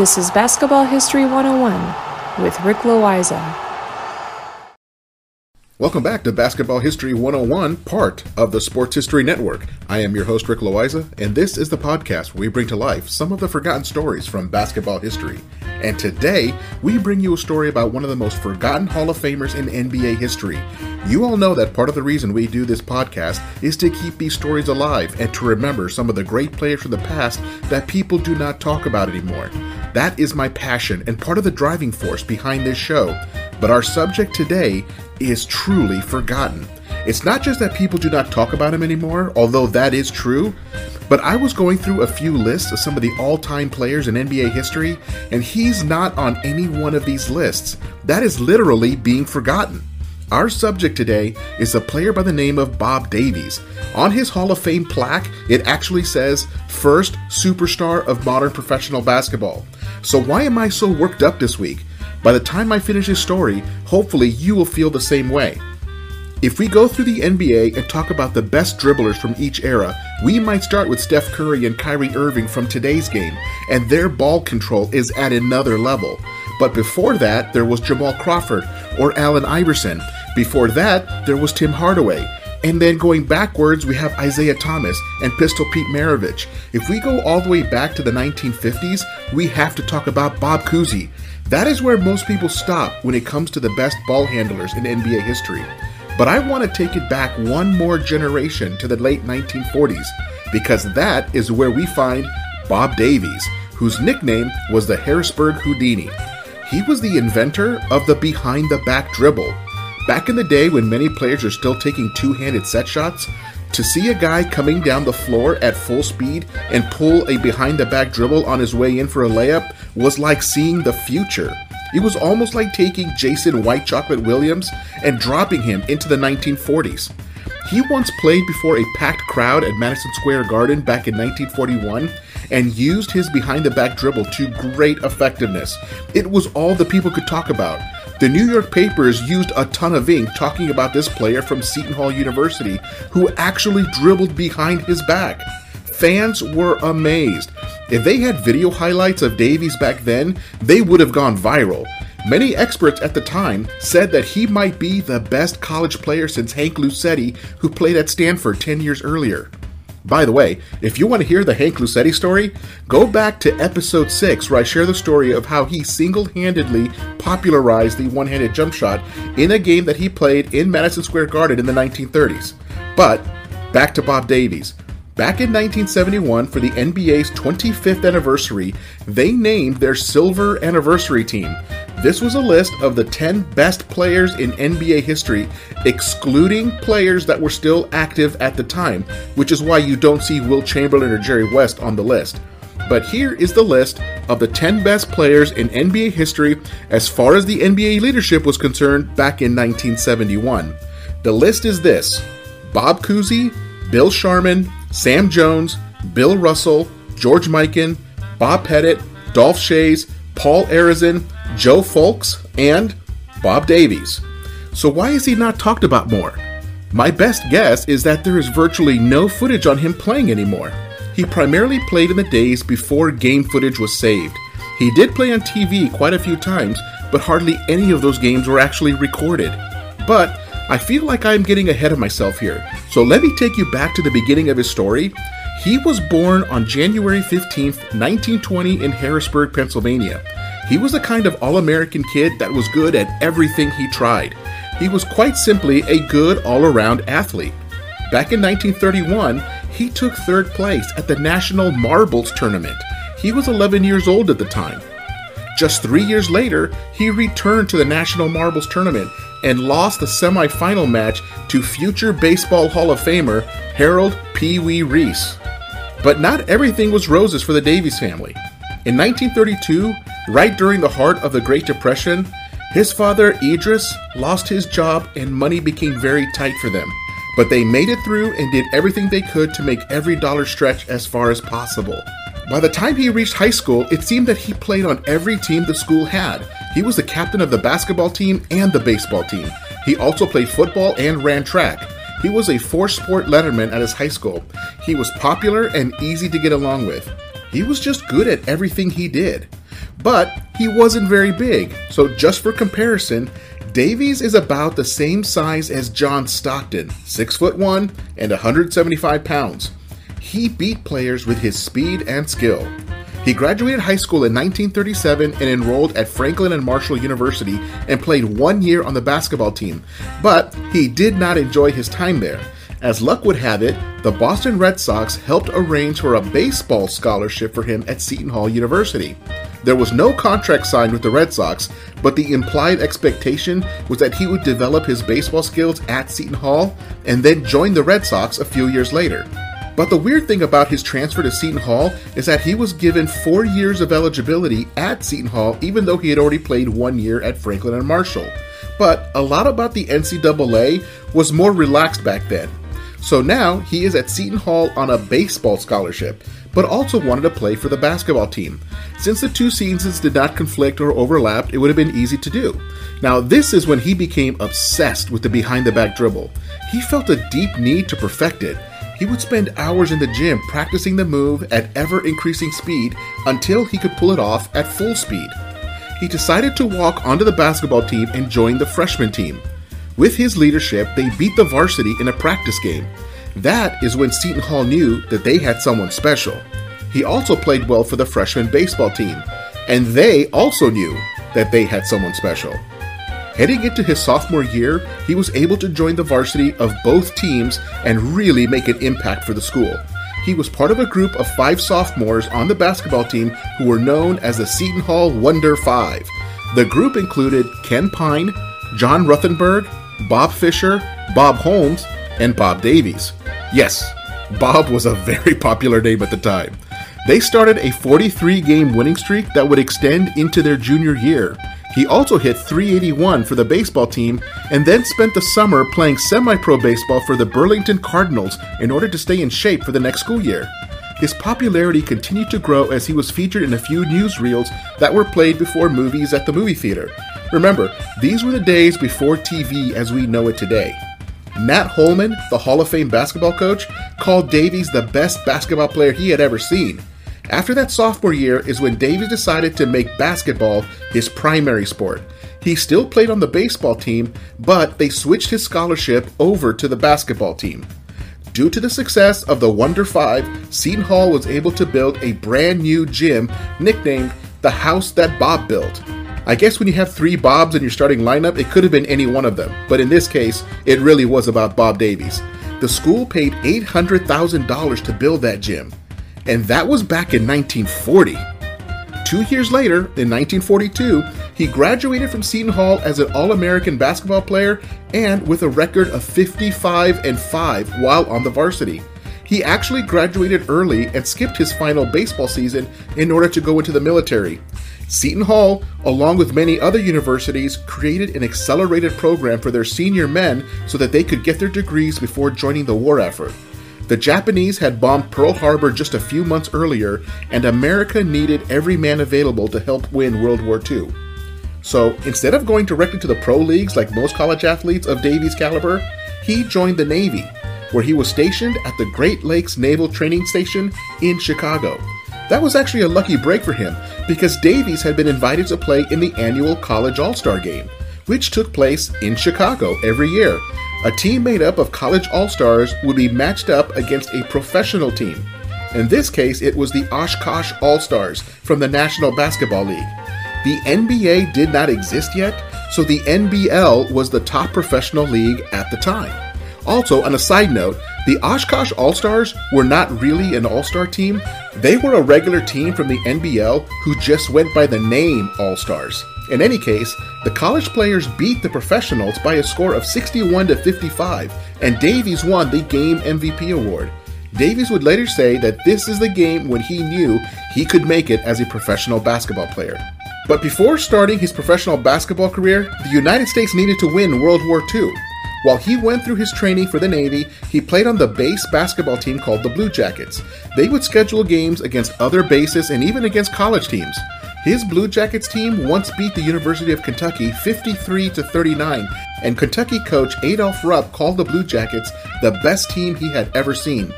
This is Basketball History 101 with Rick Loiza. Welcome back to Basketball History 101, part of the Sports History Network. I am your host, Rick Loiza, and this is the podcast where we bring to life some of the forgotten stories from basketball history. And today, we bring you a story about one of the most forgotten Hall of Famers in NBA history. You all know that part of the reason we do this podcast is to keep these stories alive and to remember some of the great players from the past that people do not talk about anymore. That is my passion and part of the driving force behind this show. But our subject today is truly forgotten. It's not just that people do not talk about him anymore, although that is true, but I was going through a few lists of some of the all time players in NBA history, and he's not on any one of these lists. That is literally being forgotten. Our subject today is a player by the name of Bob Davies. On his Hall of Fame plaque, it actually says first superstar of modern professional basketball. So, why am I so worked up this week? By the time I finish this story, hopefully you will feel the same way. If we go through the NBA and talk about the best dribblers from each era, we might start with Steph Curry and Kyrie Irving from today's game, and their ball control is at another level. But before that, there was Jamal Crawford or Allen Iverson. Before that, there was Tim Hardaway. And then going backwards, we have Isiah Thomas and Pistol Pete Maravich. If we go all the way back to the 1950s, we have to talk about Bob Cousy. That is where most people stop when it comes to the best ball handlers in NBA history. But I want to take it back one more generation to the late 1940s, because that is where we find Bob Davies, whose nickname was the Harrisburg Houdini. He was the inventor of the behind the back dribble. Back in the day when many players are still taking two handed set shots, to see a guy coming down the floor at full speed and pull a behind the back dribble on his way in for a layup was like seeing the future. It was almost like taking Jason White Chocolate Williams and dropping him into the 1940s. He once played before a packed crowd at Madison Square Garden back in 1941 and used his behind the back dribble to great effectiveness. It was all the people could talk about. The New York papers used a ton of ink talking about this player from Seton Hall University who actually dribbled behind his back. Fans were amazed. If they had video highlights of Davies back then, they would have gone viral. Many experts at the time said that he might be the best college player since Hank Luisetti, who played at Stanford 10 years earlier. By the way, if you want to hear the Hank Luisetti story, go back to episode 6 where I share the story of how he single handedly popularized the one handed jump shot in a game that he played in Madison Square Garden in the 1930s. But back to Bob Davies. Back in 1971, for the NBA's 25th anniversary, they named their silver anniversary team. This was a list of the 10 best players in NBA history, excluding players that were still active at the time, which is why you don't see Wilt Chamberlain or Jerry West on the list. But here is the list of the 10 best players in NBA history as far as the NBA leadership was concerned back in 1971. The list is this Bob Cousy, Bill Sharman, Sam Jones, Bill Russell, George Mikan, Bob Pettit, Dolph Schayes, Paul Arizin, Joe Fulks, and Bob Davies. So, why is he not talked about more? My best guess is that there is virtually no footage on him playing anymore. He primarily played in the days before game footage was saved. He did play on TV quite a few times, but hardly any of those games were actually recorded. But I feel like I'm getting ahead of myself here, so let me take you back to the beginning of his story. He was born on January 15th, 1920, in Harrisburg, Pennsylvania. He was the kind of all American kid that was good at everything he tried. He was quite simply a good all around athlete. Back in 1931, he took third place at the National Marbles Tournament. He was 11 years old at the time. Just three years later, he returned to the National Marbles Tournament, and lost the semifinal match to future Baseball Hall of Famer Harold Pee Wee Reese. But not everything was roses for the Davies family. In 1932, right during the heart of the Great Depression, his father, Idris, lost his job and money became very tight for them. But they made it through and did everything they could to make every dollar stretch as far as possible. By the time he reached high school, it seemed that he played on every team the school had. He was the captain of the basketball team and the baseball team. He also played football and ran track. He was a four sport letterman at his high school. He was popular and easy to get along with. He was just good at everything he did. But he wasn't very big, so just for comparison, Davies is about the same size as John Stockton, 6 foot 1 and 175 pounds he beat players with his speed and skill. He graduated high school in 1937 and enrolled at Franklin and Marshall University and played one year on the basketball team, but he did not enjoy his time there. As luck would have it, the Boston Red Sox helped arrange for a baseball scholarship for him at Seton Hall University. There was no contract signed with the Red Sox, but the implied expectation was that he would develop his baseball skills at Seton Hall and then join the Red Sox a few years later. But the weird thing about his transfer to Seton Hall is that he was given four years of eligibility at Seton Hall, even though he had already played one year at Franklin and Marshall. But a lot about the NCAA was more relaxed back then. So now he is at Seton Hall on a baseball scholarship, but also wanted to play for the basketball team. Since the two seasons did not conflict or overlap, it would have been easy to do. Now, this is when he became obsessed with the behind the back dribble. He felt a deep need to perfect it, he would spend hours in the gym practicing the move at ever increasing speed until he could pull it off at full speed. He decided to walk onto the basketball team and join the freshman team. With his leadership, they beat the varsity in a practice game. That is when Seton Hall knew that they had someone special. He also played well for the freshman baseball team, and they also knew that they had someone special. Heading into his sophomore year, he was able to join the varsity of both teams and really make an impact for the school. He was part of a group of five sophomores on the basketball team who were known as the Seton Hall Wonder Five. The group included Ken Pine, John Ruthenberg, Bob Fisher, Bob Holmes, and Bob Davies. Yes, Bob was a very popular name at the time. They started a 43 game winning streak that would extend into their junior year. He also hit 381 for the baseball team and then spent the summer playing semi pro baseball for the Burlington Cardinals in order to stay in shape for the next school year. His popularity continued to grow as he was featured in a few newsreels that were played before movies at the movie theater. Remember, these were the days before TV as we know it today. Nat Holman, the Hall of Fame basketball coach, called Davies the best basketball player he had ever seen. After that sophomore year is when Davies decided to make basketball his primary sport. He still played on the baseball team, but they switched his scholarship over to the basketball team. Due to the success of the Wonder Five, Seton Hall was able to build a brand new gym nicknamed the House That Bob Built. I guess when you have three Bobs in your starting lineup, it could have been any one of them, but in this case, it really was about Bob Davies. The school paid $800,000 to build that gym and that was back in 1940. Two years later, in 1942, he graduated from Seton Hall as an All American basketball player and with a record of 55 and 5 while on the varsity. He actually graduated early and skipped his final baseball season in order to go into the military. Seton Hall, along with many other universities, created an accelerated program for their senior men so that they could get their degrees before joining the war effort. The Japanese had bombed Pearl Harbor just a few months earlier, and America needed every man available to help win World War II. So instead of going directly to the pro leagues like most college athletes of Davies' caliber, he joined the Navy, where he was stationed at the Great Lakes Naval Training Station in Chicago. That was actually a lucky break for him because Davies had been invited to play in the annual College All Star Game, which took place in Chicago every year a team made up of college all stars would be matched up against a professional team. In this case, it was the Oshkosh All Stars from the National Basketball League. The NBA did not exist yet, so the NBL was the top professional league at the time. Also, on a side note, the Oshkosh All Stars were not really an all star team, they were a regular team from the NBL who just went by the name All Stars. In any case, the college players beat the professionals by a score of 61 to 55, and Davies won the game MVP award. Davies would later say that this is the game when he knew he could make it as a professional basketball player. But before starting his professional basketball career, the United States needed to win World War II. While he went through his training for the Navy, he played on the base basketball team called the Blue Jackets. They would schedule games against other bases and even against college teams. His Blue Jackets team once beat the University of Kentucky 53 to 39, and Kentucky coach Adolph Rupp called the Blue Jackets the best team he had ever seen.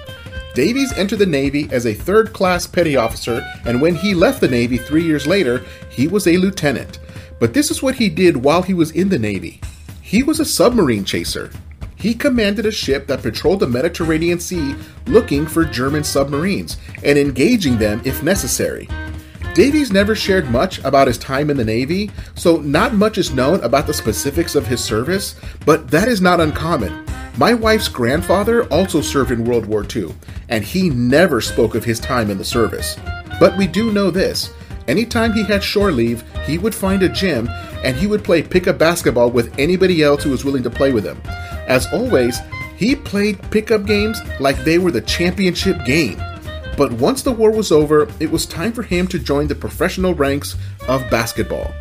Davies entered the Navy as a third class petty officer, and when he left the Navy three years later, he was a lieutenant. But this is what he did while he was in the Navy he was a submarine chaser. He commanded a ship that patrolled the Mediterranean Sea looking for German submarines and engaging them if necessary. Davies never shared much about his time in the Navy, so not much is known about the specifics of his service, but that is not uncommon. My wife's grandfather also served in World War II, and he never spoke of his time in the service. But we do know this anytime he had shore leave, he would find a gym and he would play pickup basketball with anybody else who was willing to play with him. As always, he played pickup games like they were the championship game. But once the war was over, it was time for him to join the professional ranks of basketball.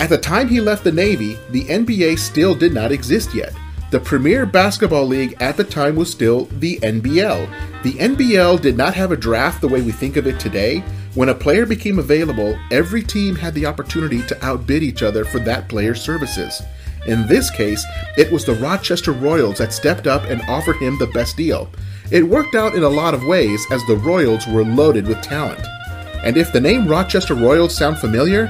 At the time he left the Navy, the NBA still did not exist yet. The premier basketball league at the time was still the NBL. The NBL did not have a draft the way we think of it today. When a player became available, every team had the opportunity to outbid each other for that player's services. In this case, it was the Rochester Royals that stepped up and offered him the best deal. It worked out in a lot of ways as the Royals were loaded with talent. And if the name Rochester Royals sound familiar,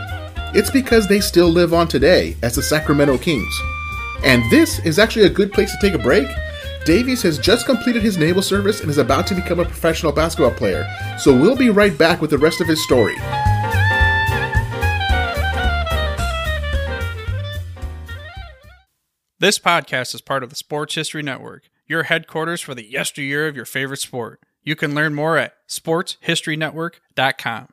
it's because they still live on today as the Sacramento Kings. And this is actually a good place to take a break. Davies has just completed his naval service and is about to become a professional basketball player, so we'll be right back with the rest of his story. This podcast is part of the Sports History Network, your headquarters for the yesteryear of your favorite sport. You can learn more at sportshistorynetwork.com.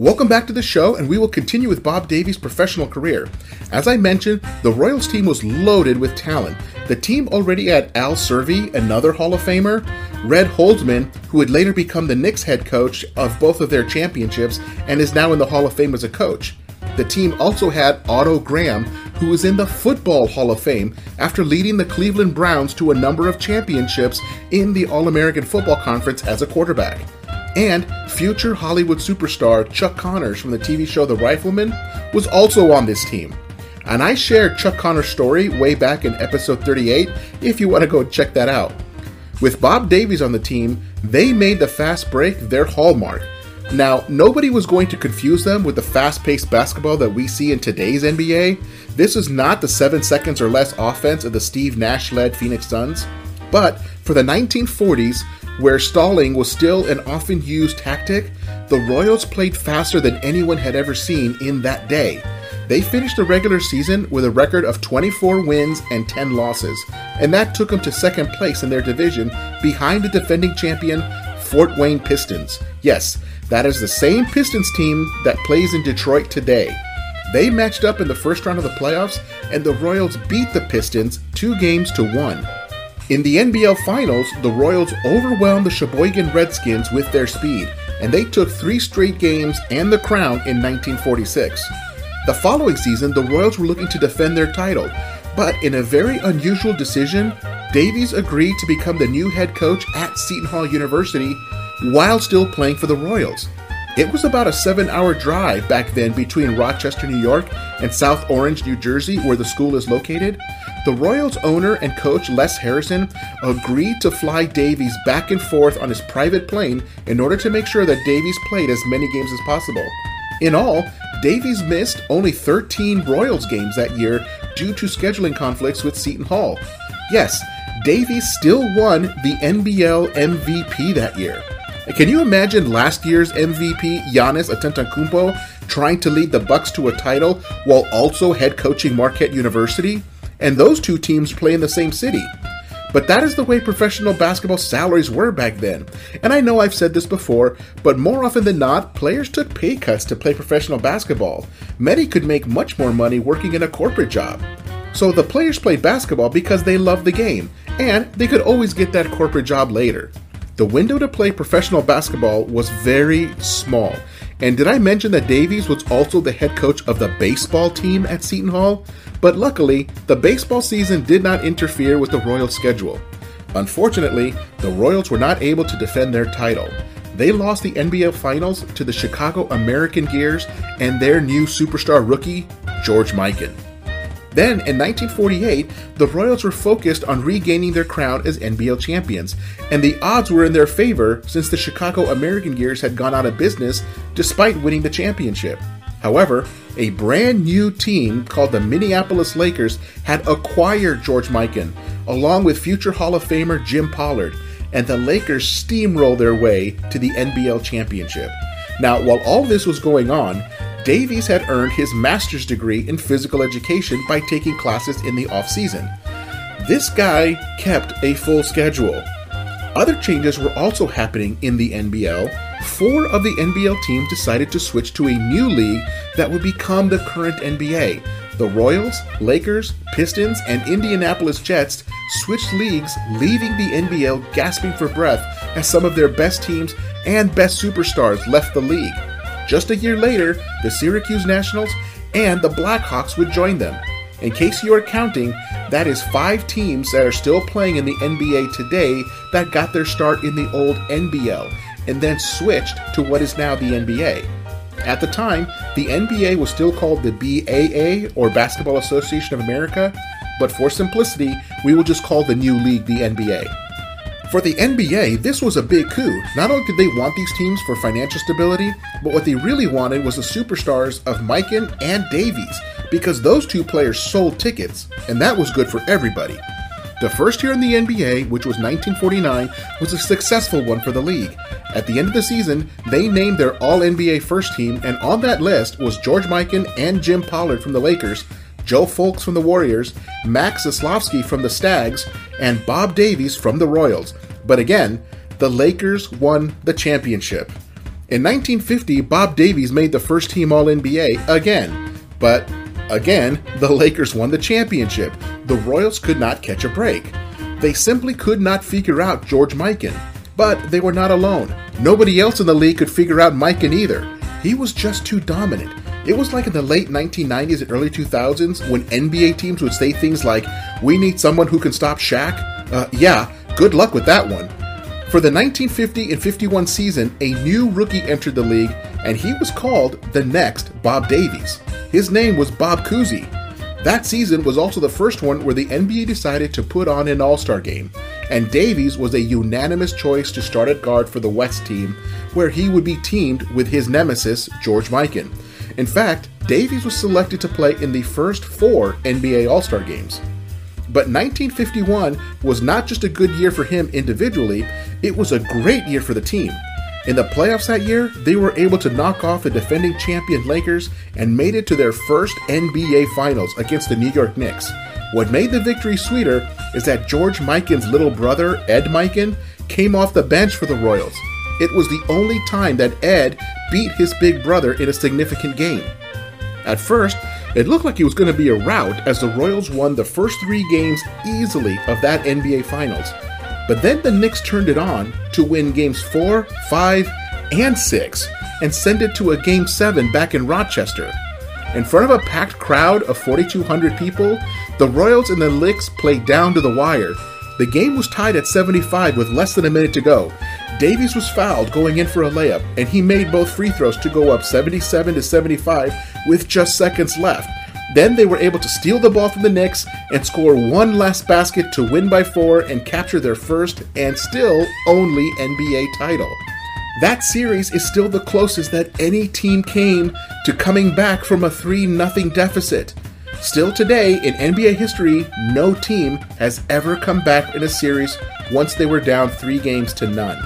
Welcome back to the show, and we will continue with Bob Davies' professional career. As I mentioned, the Royals team was loaded with talent. The team already had Al Cervi, another Hall of Famer, Red Holzman, who would later become the Knicks head coach of both of their championships and is now in the Hall of Fame as a coach. The team also had Otto Graham, who was in the Football Hall of Fame after leading the Cleveland Browns to a number of championships in the All American Football Conference as a quarterback. And future Hollywood superstar Chuck Connors from the TV show The Rifleman was also on this team. And I shared Chuck Connors' story way back in episode 38 if you want to go check that out. With Bob Davies on the team, they made the fast break their hallmark. Now, nobody was going to confuse them with the fast paced basketball that we see in today's NBA. This is not the 7 seconds or less offense of the Steve Nash led Phoenix Suns. But for the 1940s, where stalling was still an often used tactic, the Royals played faster than anyone had ever seen in that day. They finished the regular season with a record of 24 wins and 10 losses, and that took them to second place in their division behind the defending champion Fort Wayne Pistons. Yes, that is the same Pistons team that plays in Detroit today. They matched up in the first round of the playoffs, and the Royals beat the Pistons two games to one. In the NBL Finals, the Royals overwhelmed the Sheboygan Redskins with their speed, and they took three straight games and the crown in 1946. The following season, the Royals were looking to defend their title, but in a very unusual decision, Davies agreed to become the new head coach at Seton Hall University while still playing for the Royals. It was about a seven hour drive back then between Rochester, New York, and South Orange, New Jersey, where the school is located. The Royals owner and coach Les Harrison agreed to fly Davies back and forth on his private plane in order to make sure that Davies played as many games as possible. In all, Davies missed only 13 Royals games that year due to scheduling conflicts with Seton Hall. Yes, Davies still won the NBL MVP that year. Can you imagine last year's MVP Giannis Antetokounmpo trying to lead the Bucks to a title while also head coaching Marquette University? And those two teams play in the same city. But that is the way professional basketball salaries were back then. And I know I've said this before, but more often than not, players took pay cuts to play professional basketball. Many could make much more money working in a corporate job. So the players played basketball because they loved the game, and they could always get that corporate job later. The window to play professional basketball was very small. And did I mention that Davies was also the head coach of the baseball team at Seton Hall? But luckily, the baseball season did not interfere with the Royals' schedule. Unfortunately, the Royals were not able to defend their title. They lost the NBA Finals to the Chicago American Gears and their new superstar rookie, George Mikan. Then, in 1948, the Royals were focused on regaining their crown as NBL champions, and the odds were in their favor since the Chicago American Gears had gone out of business despite winning the championship. However, a brand new team called the Minneapolis Lakers had acquired George Mikan, along with future Hall of Famer Jim Pollard, and the Lakers steamrolled their way to the NBL championship. Now, while all this was going on, Davies had earned his master's degree in physical education by taking classes in the off season. This guy kept a full schedule. Other changes were also happening in the NBL. Four of the NBL teams decided to switch to a new league that would become the current NBA. The Royals, Lakers, Pistons, and Indianapolis Jets switched leagues, leaving the NBL gasping for breath as some of their best teams and best superstars left the league. Just a year later, the Syracuse Nationals and the Blackhawks would join them. In case you are counting, that is five teams that are still playing in the NBA today that got their start in the old NBL and then switched to what is now the NBA. At the time, the NBA was still called the BAA or Basketball Association of America, but for simplicity, we will just call the new league the NBA. For the NBA, this was a big coup. Not only did they want these teams for financial stability, but what they really wanted was the superstars of Mikan and Davies, because those two players sold tickets, and that was good for everybody. The first year in the NBA, which was 1949, was a successful one for the league. At the end of the season, they named their All NBA first team, and on that list was George Mikan and Jim Pollard from the Lakers, Joe Fulks from the Warriors, Max Zaslofsky from the Stags, and Bob Davies from the Royals. But again, the Lakers won the championship. In 1950, Bob Davies made the first team All NBA again. But again, the Lakers won the championship. The Royals could not catch a break. They simply could not figure out George Mikan. But they were not alone. Nobody else in the league could figure out Mikan either. He was just too dominant. It was like in the late 1990s and early 2000s when NBA teams would say things like, We need someone who can stop Shaq. Uh, yeah, good luck with that one. For the 1950 and 51 season, a new rookie entered the league, and he was called the next Bob Davies. His name was Bob Cousy. That season was also the first one where the NBA decided to put on an All Star game, and Davies was a unanimous choice to start at guard for the West team, where he would be teamed with his nemesis, George Mikan. In fact, Davies was selected to play in the first four NBA All Star games. But 1951 was not just a good year for him individually, it was a great year for the team. In the playoffs that year, they were able to knock off the defending champion Lakers and made it to their first NBA Finals against the New York Knicks. What made the victory sweeter is that George Mikan's little brother, Ed Mikan, came off the bench for the Royals. It was the only time that Ed beat his big brother in a significant game. At first, it looked like it was going to be a rout as the Royals won the first three games easily of that NBA Finals. But then the Knicks turned it on to win games 4, 5, and 6 and send it to a game 7 back in Rochester. In front of a packed crowd of 4,200 people, the Royals and the Knicks played down to the wire. The game was tied at 75 with less than a minute to go, Davies was fouled going in for a layup, and he made both free throws to go up 77 to 75 with just seconds left. Then they were able to steal the ball from the Knicks and score one last basket to win by four and capture their first and still only NBA title. That series is still the closest that any team came to coming back from a 3 0 deficit. Still today, in NBA history, no team has ever come back in a series once they were down three games to none.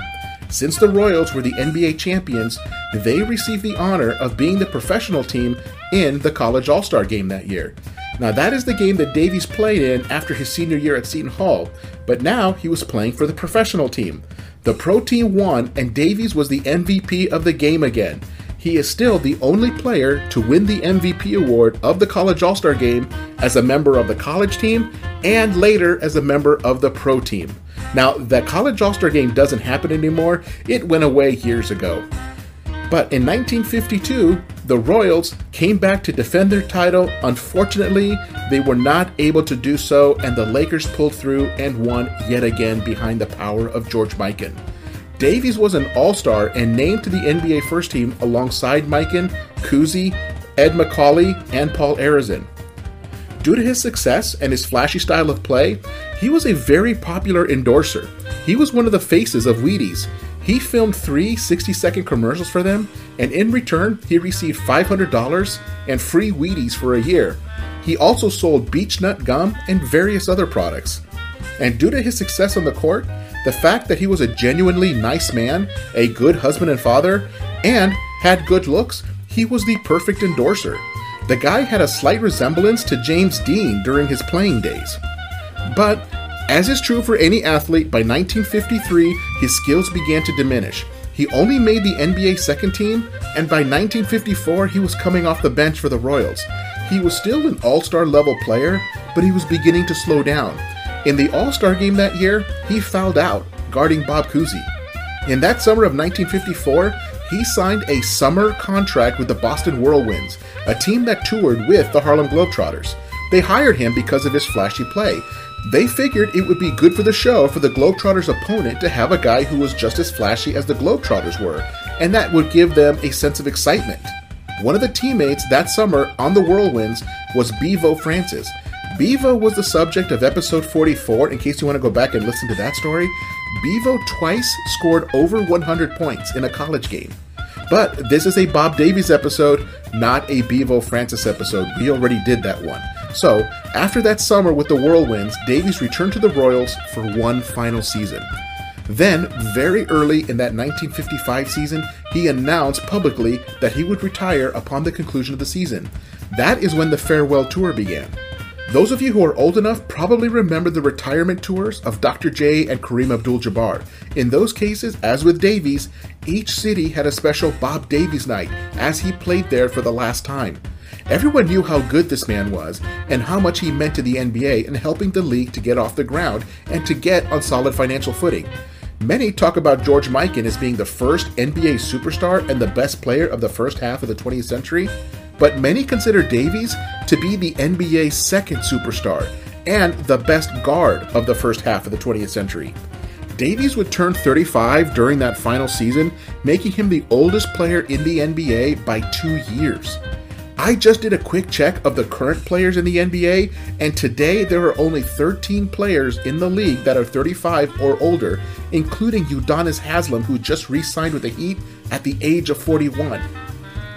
Since the Royals were the NBA champions, they received the honor of being the professional team in the College All Star game that year. Now, that is the game that Davies played in after his senior year at Seton Hall, but now he was playing for the professional team. The pro team won, and Davies was the MVP of the game again. He is still the only player to win the MVP award of the College All Star game as a member of the college team and later as a member of the pro team. Now, the College All Star game doesn't happen anymore, it went away years ago. But in 1952, the Royals came back to defend their title. Unfortunately, they were not able to do so, and the Lakers pulled through and won yet again behind the power of George Mikan. Davies was an all star and named to the NBA first team alongside Mikan, Cousy, Ed Macauley, and Paul Arizin. Due to his success and his flashy style of play, he was a very popular endorser. He was one of the faces of Wheaties, he filmed three 60 second commercials for them, and in return, he received $500 and free Wheaties for a year. He also sold beech nut gum and various other products. And due to his success on the court, the fact that he was a genuinely nice man, a good husband and father, and had good looks, he was the perfect endorser. The guy had a slight resemblance to James Dean during his playing days. But as is true for any athlete, by 1953 his skills began to diminish. He only made the NBA second team, and by 1954 he was coming off the bench for the Royals. He was still an all star level player, but he was beginning to slow down. In the All Star game that year, he fouled out, guarding Bob Cousy. In that summer of 1954, he signed a summer contract with the Boston Whirlwinds, a team that toured with the Harlem Globetrotters. They hired him because of his flashy play, they figured it would be good for the show for the Globetrotters' opponent to have a guy who was just as flashy as the Globetrotters were, and that would give them a sense of excitement. One of the teammates that summer on the Whirlwinds was Bevo Francis. Bevo was the subject of episode 44, in case you want to go back and listen to that story. Bevo twice scored over 100 points in a college game. But this is a Bob Davies episode, not a Bevo Francis episode. We already did that one. So, after that summer with the Whirlwinds, Davies returned to the Royals for one final season. Then, very early in that 1955 season, he announced publicly that he would retire upon the conclusion of the season. That is when the farewell tour began. Those of you who are old enough probably remember the retirement tours of Dr. J and Kareem Abdul Jabbar. In those cases, as with Davies, each city had a special Bob Davies night as he played there for the last time. Everyone knew how good this man was and how much he meant to the NBA in helping the league to get off the ground and to get on solid financial footing. Many talk about George Mikan as being the first NBA superstar and the best player of the first half of the 20th century, but many consider Davies to be the NBA's second superstar and the best guard of the first half of the 20th century. Davies would turn 35 during that final season, making him the oldest player in the NBA by two years. I just did a quick check of the current players in the NBA, and today there are only 13 players in the league that are 35 or older, including Udonis Haslem, who just re signed with the Heat at the age of 41.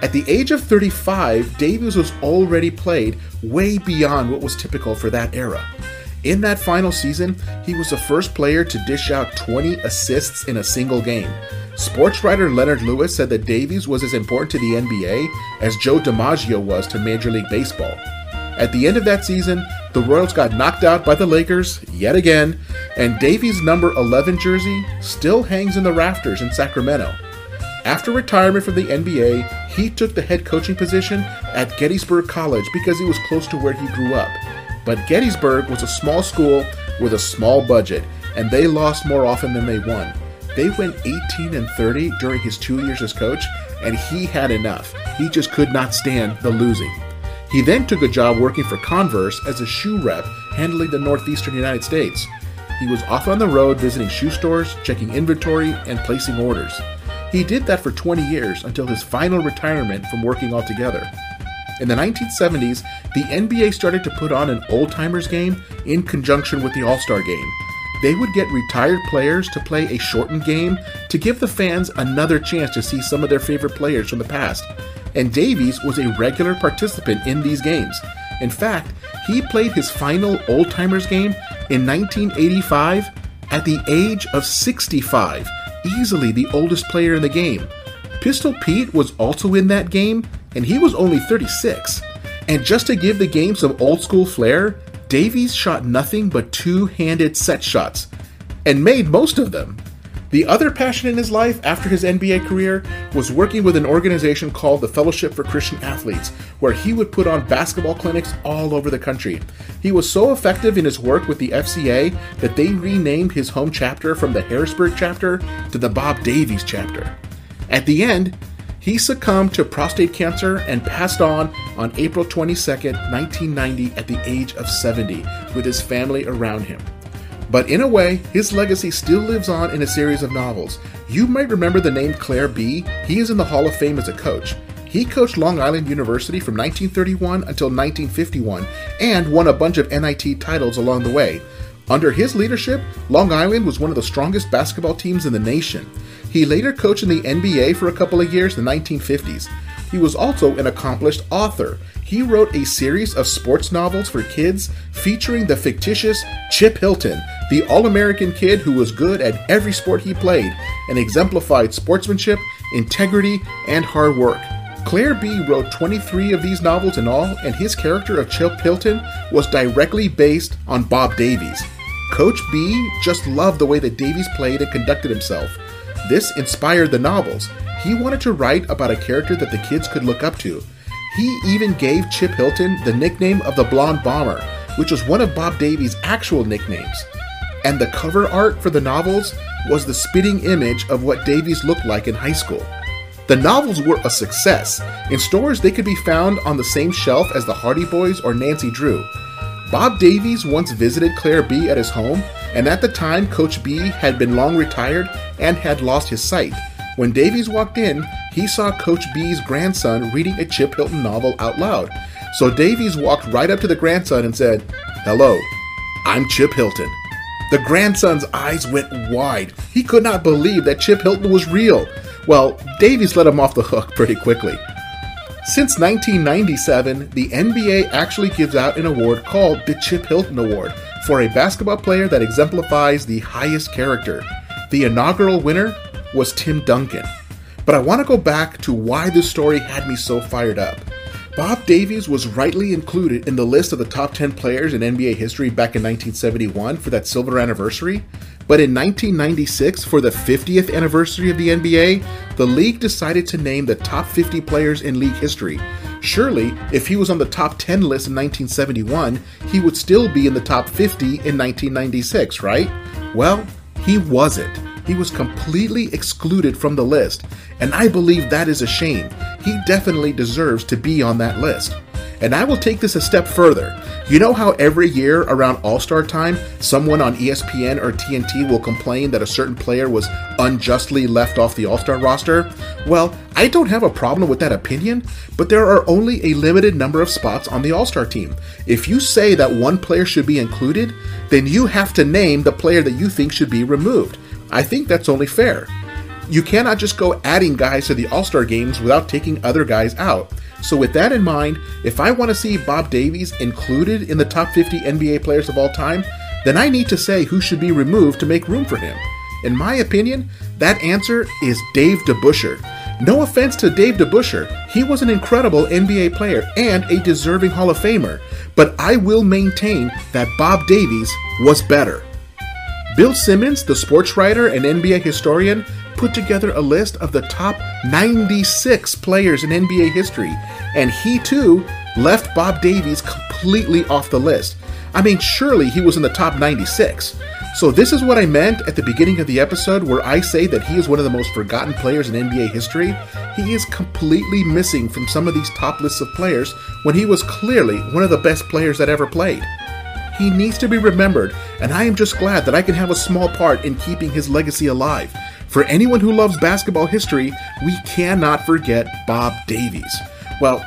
At the age of 35, Davies was already played way beyond what was typical for that era. In that final season, he was the first player to dish out 20 assists in a single game. Sports writer Leonard Lewis said that Davies was as important to the NBA as Joe DiMaggio was to Major League Baseball. At the end of that season, the Royals got knocked out by the Lakers yet again, and Davies' number 11 jersey still hangs in the rafters in Sacramento. After retirement from the NBA, he took the head coaching position at Gettysburg College because he was close to where he grew up. But Gettysburg was a small school with a small budget, and they lost more often than they won. They went 18 and 30 during his two years as coach, and he had enough. He just could not stand the losing. He then took a job working for Converse as a shoe rep, handling the northeastern United States. He was off on the road visiting shoe stores, checking inventory, and placing orders. He did that for 20 years until his final retirement from working altogether. In the 1970s, the NBA started to put on an old timers game in conjunction with the All Star game they would get retired players to play a shortened game to give the fans another chance to see some of their favorite players from the past. And Davies was a regular participant in these games. In fact, he played his final old timers game in 1985 at the age of 65, easily the oldest player in the game. Pistol Pete was also in that game, and he was only 36. And just to give the game some old school flair, Davies shot nothing but two handed set shots, and made most of them. The other passion in his life after his NBA career was working with an organization called the Fellowship for Christian Athletes, where he would put on basketball clinics all over the country. He was so effective in his work with the FCA that they renamed his home chapter from the Harrisburg chapter to the Bob Davies chapter. At the end, he succumbed to prostate cancer and passed on on April 22, 1990, at the age of 70, with his family around him. But in a way, his legacy still lives on in a series of novels. You might remember the name Clair Bee. He is in the Hall of Fame as a coach. He coached Long Island University from 1931 until 1951 and won a bunch of NIT titles along the way. Under his leadership, Long Island was one of the strongest basketball teams in the nation. He later coached in the NBA for a couple of years in the 1950s. He was also an accomplished author. He wrote a series of sports novels for kids featuring the fictitious Chip Hilton, the All American kid who was good at every sport he played and exemplified sportsmanship, integrity, and hard work. Clair Bee. wrote 23 of these novels in all, and his character of Chip Hilton was directly based on Bob Davies. Coach Bee just loved the way that Davies played and conducted himself. This inspired the novels. He wanted to write about a character that the kids could look up to. He even gave Chip Hilton the nickname of the Blonde Bomber, which was one of Bob Davies' actual nicknames. And the cover art for the novels was the spitting image of what Davies looked like in high school. The novels were a success. In stores, they could be found on the same shelf as the Hardy Boys or Nancy Drew. Bob Davies once visited Clair Bee at his home, and at the time, Coach Bee had been long retired and had lost his sight. When Davies walked in, he saw Coach Bee's grandson reading a Chip Hilton novel out loud. So Davies walked right up to the grandson and said, Hello, I'm Chip Hilton. The grandson's eyes went wide. He could not believe that Chip Hilton was real. Well, Davies let him off the hook pretty quickly. Since 1997, the NBA actually gives out an award called the Chip Hilton Award for a basketball player that exemplifies the highest character. The inaugural winner was Tim Duncan. But I want to go back to why this story had me so fired up. Bob Davies was rightly included in the list of the top 10 players in NBA history back in 1971 for that silver anniversary. But in 1996, for the 50th anniversary of the NBA, the league decided to name the top 50 players in league history. Surely, if he was on the top 10 list in 1971, he would still be in the top 50 in 1996, right? Well, he wasn't. He was completely excluded from the list, and I believe that is a shame. He definitely deserves to be on that list. And I will take this a step further. You know how every year around All Star time, someone on ESPN or TNT will complain that a certain player was unjustly left off the All Star roster? Well, I don't have a problem with that opinion, but there are only a limited number of spots on the All Star team. If you say that one player should be included, then you have to name the player that you think should be removed. I think that's only fair. You cannot just go adding guys to the All Star games without taking other guys out. So, with that in mind, if I want to see Bob Davies included in the top 50 NBA players of all time, then I need to say who should be removed to make room for him. In my opinion, that answer is Dave DeBusschere. No offense to Dave DeBusschere, he was an incredible NBA player and a deserving Hall of Famer, but I will maintain that Bob Davies was better. Bill Simmons, the sports writer and NBA historian, put together a list of the top 96 players in NBA history, and he too left Bob Davies completely off the list. I mean, surely he was in the top 96. So, this is what I meant at the beginning of the episode where I say that he is one of the most forgotten players in NBA history. He is completely missing from some of these top lists of players when he was clearly one of the best players that ever played. He needs to be remembered, and I am just glad that I can have a small part in keeping his legacy alive. For anyone who loves basketball history, we cannot forget Bob Davies. Well,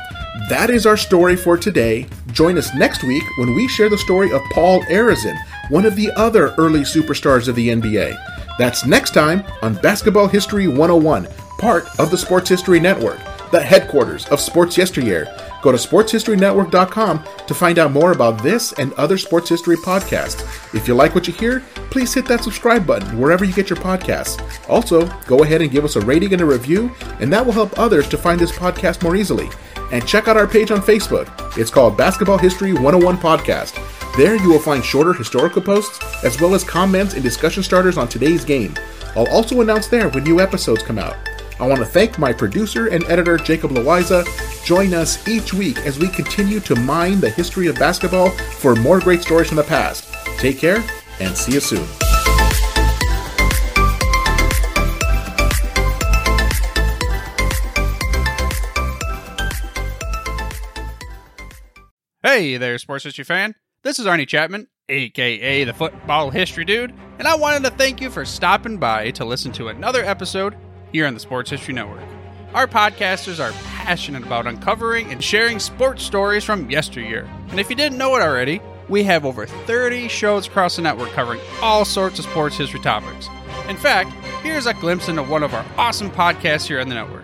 that is our story for today. Join us next week when we share the story of Paul Arizin, one of the other early superstars of the NBA. That's next time on Basketball History 101, part of the Sports History Network, the headquarters of Sports Yesteryear. Go to sportshistorynetwork.com to find out more about this and other sports history podcasts. If you like what you hear, please hit that subscribe button wherever you get your podcasts. Also, go ahead and give us a rating and a review, and that will help others to find this podcast more easily. And check out our page on Facebook. It's called Basketball History 101 Podcast. There you will find shorter historical posts, as well as comments and discussion starters on today's game. I'll also announce there when new episodes come out. I want to thank my producer and editor, Jacob Loiza. Join us each week as we continue to mine the history of basketball for more great stories from the past. Take care, and see you soon. Hey there, sports history fan. This is Arnie Chapman, aka the Football History Dude, and I wanted to thank you for stopping by to listen to another episode here on the Sports History Network. Our podcasters are passionate about uncovering and sharing sports stories from yesteryear. And if you didn't know it already, we have over 30 shows across the network covering all sorts of sports history topics. In fact, here's a glimpse into one of our awesome podcasts here on the network.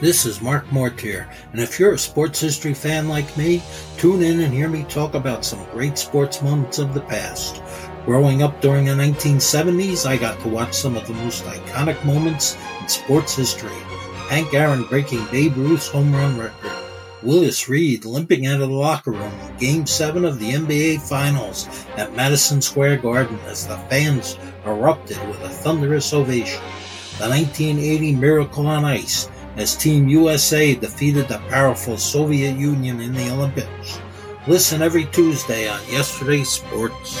This is Mark Mortier, and if you're a sports history fan like me, tune in and hear me talk about some great sports moments of the past. Growing up during the 1970s, I got to watch some of the most iconic moments in sports history. Hank Aaron breaking Babe Ruth's home run record. Willis Reed limping out of the locker room in Game 7 of the NBA Finals at Madison Square Garden as the fans erupted with a thunderous ovation. The 1980 Miracle on Ice as Team USA defeated the powerful Soviet Union in the Olympics. Listen every Tuesday on Yesterday's Sports.